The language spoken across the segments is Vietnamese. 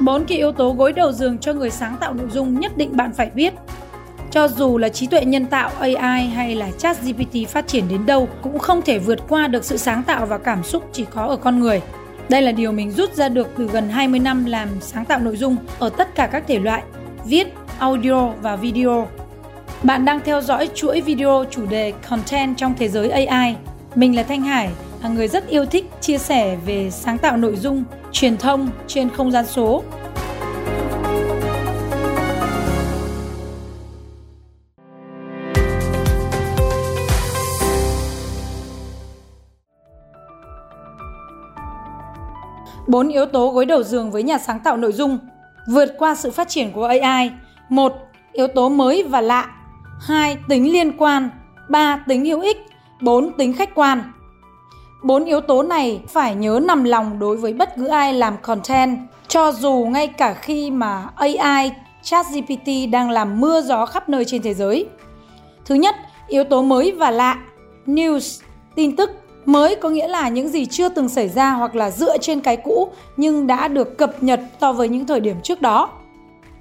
Bốn cái yếu tố gối đầu giường cho người sáng tạo nội dung nhất định bạn phải biết. Cho dù là trí tuệ nhân tạo AI hay là chat GPT phát triển đến đâu cũng không thể vượt qua được sự sáng tạo và cảm xúc chỉ có ở con người. Đây là điều mình rút ra được từ gần 20 năm làm sáng tạo nội dung ở tất cả các thể loại, viết, audio và video. Bạn đang theo dõi chuỗi video chủ đề Content trong thế giới AI. Mình là Thanh Hải, là người rất yêu thích chia sẻ về sáng tạo nội dung, truyền thông trên không gian số. Bốn yếu tố gối đầu giường với nhà sáng tạo nội dung vượt qua sự phát triển của AI. một Yếu tố mới và lạ. 2. Tính liên quan. 3. Tính hữu ích. 4. Tính khách quan. Bốn yếu tố này phải nhớ nằm lòng đối với bất cứ ai làm content, cho dù ngay cả khi mà AI, ChatGPT đang làm mưa gió khắp nơi trên thế giới. Thứ nhất, yếu tố mới và lạ. News, tin tức mới có nghĩa là những gì chưa từng xảy ra hoặc là dựa trên cái cũ nhưng đã được cập nhật so với những thời điểm trước đó.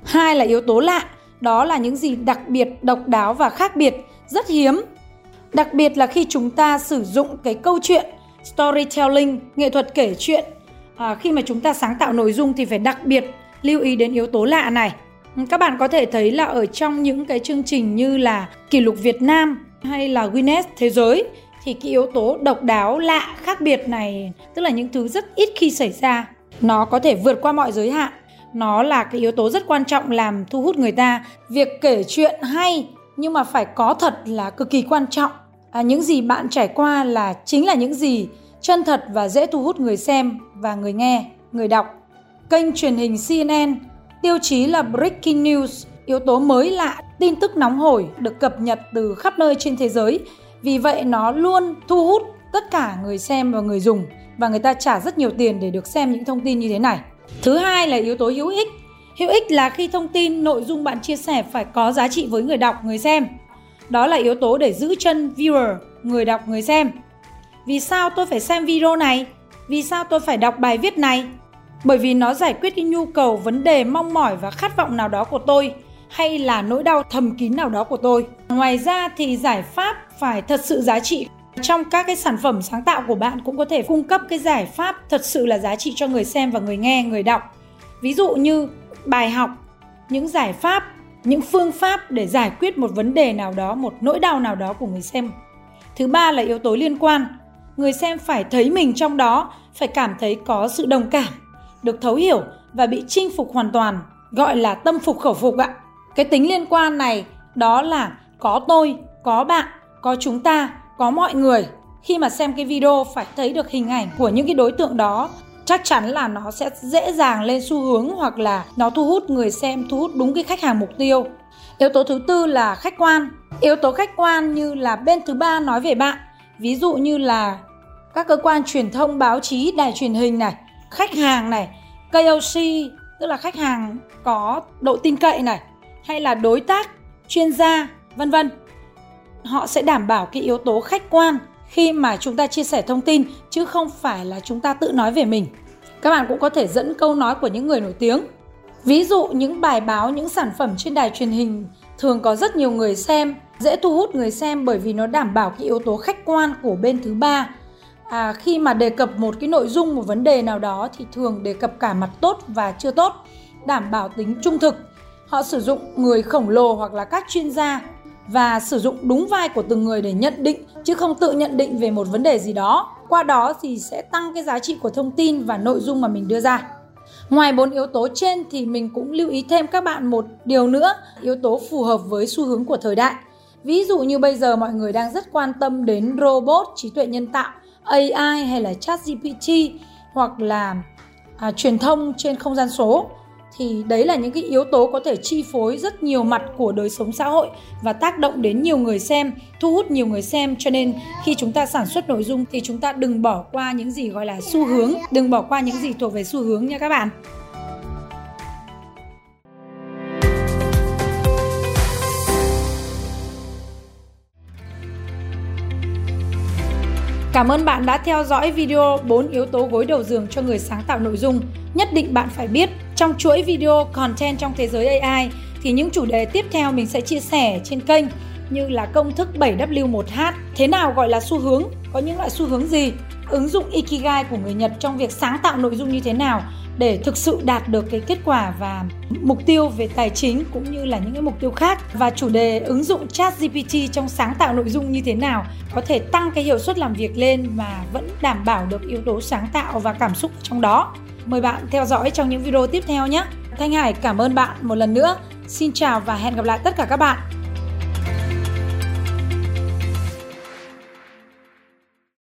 Hai là yếu tố lạ, đó là những gì đặc biệt, độc đáo và khác biệt, rất hiếm. Đặc biệt là khi chúng ta sử dụng cái câu chuyện storytelling, nghệ thuật kể chuyện. À, khi mà chúng ta sáng tạo nội dung thì phải đặc biệt lưu ý đến yếu tố lạ này. Ừ, các bạn có thể thấy là ở trong những cái chương trình như là kỷ lục Việt Nam hay là Guinness thế giới thì cái yếu tố độc đáo, lạ, khác biệt này tức là những thứ rất ít khi xảy ra. Nó có thể vượt qua mọi giới hạn. Nó là cái yếu tố rất quan trọng làm thu hút người ta. Việc kể chuyện hay nhưng mà phải có thật là cực kỳ quan trọng à, những gì bạn trải qua là chính là những gì chân thật và dễ thu hút người xem và người nghe, người đọc. Kênh truyền hình CNN tiêu chí là breaking news, yếu tố mới lạ, tin tức nóng hổi được cập nhật từ khắp nơi trên thế giới. Vì vậy nó luôn thu hút tất cả người xem và người dùng và người ta trả rất nhiều tiền để được xem những thông tin như thế này. Thứ hai là yếu tố hữu ích. Hữu ích là khi thông tin, nội dung bạn chia sẻ phải có giá trị với người đọc, người xem. Đó là yếu tố để giữ chân viewer, người đọc, người xem. Vì sao tôi phải xem video này? Vì sao tôi phải đọc bài viết này? Bởi vì nó giải quyết cái nhu cầu, vấn đề, mong mỏi và khát vọng nào đó của tôi hay là nỗi đau thầm kín nào đó của tôi. Ngoài ra thì giải pháp phải thật sự giá trị. Trong các cái sản phẩm sáng tạo của bạn cũng có thể cung cấp cái giải pháp thật sự là giá trị cho người xem và người nghe, người đọc. Ví dụ như bài học, những giải pháp những phương pháp để giải quyết một vấn đề nào đó, một nỗi đau nào đó của người xem. Thứ ba là yếu tố liên quan. Người xem phải thấy mình trong đó, phải cảm thấy có sự đồng cảm, được thấu hiểu và bị chinh phục hoàn toàn, gọi là tâm phục khẩu phục ạ. Cái tính liên quan này đó là có tôi, có bạn, có chúng ta, có mọi người. Khi mà xem cái video phải thấy được hình ảnh của những cái đối tượng đó chắc chắn là nó sẽ dễ dàng lên xu hướng hoặc là nó thu hút người xem, thu hút đúng cái khách hàng mục tiêu. Yếu tố thứ tư là khách quan. Yếu tố khách quan như là bên thứ ba nói về bạn. Ví dụ như là các cơ quan truyền thông, báo chí, đài truyền hình này, khách hàng này KOC tức là khách hàng có độ tin cậy này, hay là đối tác, chuyên gia, vân vân. Họ sẽ đảm bảo cái yếu tố khách quan khi mà chúng ta chia sẻ thông tin chứ không phải là chúng ta tự nói về mình. Các bạn cũng có thể dẫn câu nói của những người nổi tiếng. Ví dụ những bài báo, những sản phẩm trên đài truyền hình thường có rất nhiều người xem, dễ thu hút người xem bởi vì nó đảm bảo cái yếu tố khách quan của bên thứ ba. À, khi mà đề cập một cái nội dung, một vấn đề nào đó thì thường đề cập cả mặt tốt và chưa tốt, đảm bảo tính trung thực. Họ sử dụng người khổng lồ hoặc là các chuyên gia và sử dụng đúng vai của từng người để nhận định chứ không tự nhận định về một vấn đề gì đó. Qua đó thì sẽ tăng cái giá trị của thông tin và nội dung mà mình đưa ra. Ngoài bốn yếu tố trên thì mình cũng lưu ý thêm các bạn một điều nữa, yếu tố phù hợp với xu hướng của thời đại. Ví dụ như bây giờ mọi người đang rất quan tâm đến robot, trí tuệ nhân tạo, AI hay là chat GPT hoặc là à, truyền thông trên không gian số thì đấy là những cái yếu tố có thể chi phối rất nhiều mặt của đời sống xã hội và tác động đến nhiều người xem, thu hút nhiều người xem cho nên khi chúng ta sản xuất nội dung thì chúng ta đừng bỏ qua những gì gọi là xu hướng, đừng bỏ qua những gì thuộc về xu hướng nha các bạn. Cảm ơn bạn đã theo dõi video 4 yếu tố gối đầu giường cho người sáng tạo nội dung. Nhất định bạn phải biết trong chuỗi video content trong thế giới AI thì những chủ đề tiếp theo mình sẽ chia sẻ trên kênh như là công thức 7W1H, thế nào gọi là xu hướng, có những loại xu hướng gì, ứng dụng Ikigai của người Nhật trong việc sáng tạo nội dung như thế nào để thực sự đạt được cái kết quả và mục tiêu về tài chính cũng như là những cái mục tiêu khác và chủ đề ứng dụng chat GPT trong sáng tạo nội dung như thế nào có thể tăng cái hiệu suất làm việc lên mà vẫn đảm bảo được yếu tố sáng tạo và cảm xúc trong đó. Mời bạn theo dõi trong những video tiếp theo nhé. Thanh Hải, cảm ơn bạn một lần nữa. Xin chào và hẹn gặp lại tất cả các bạn.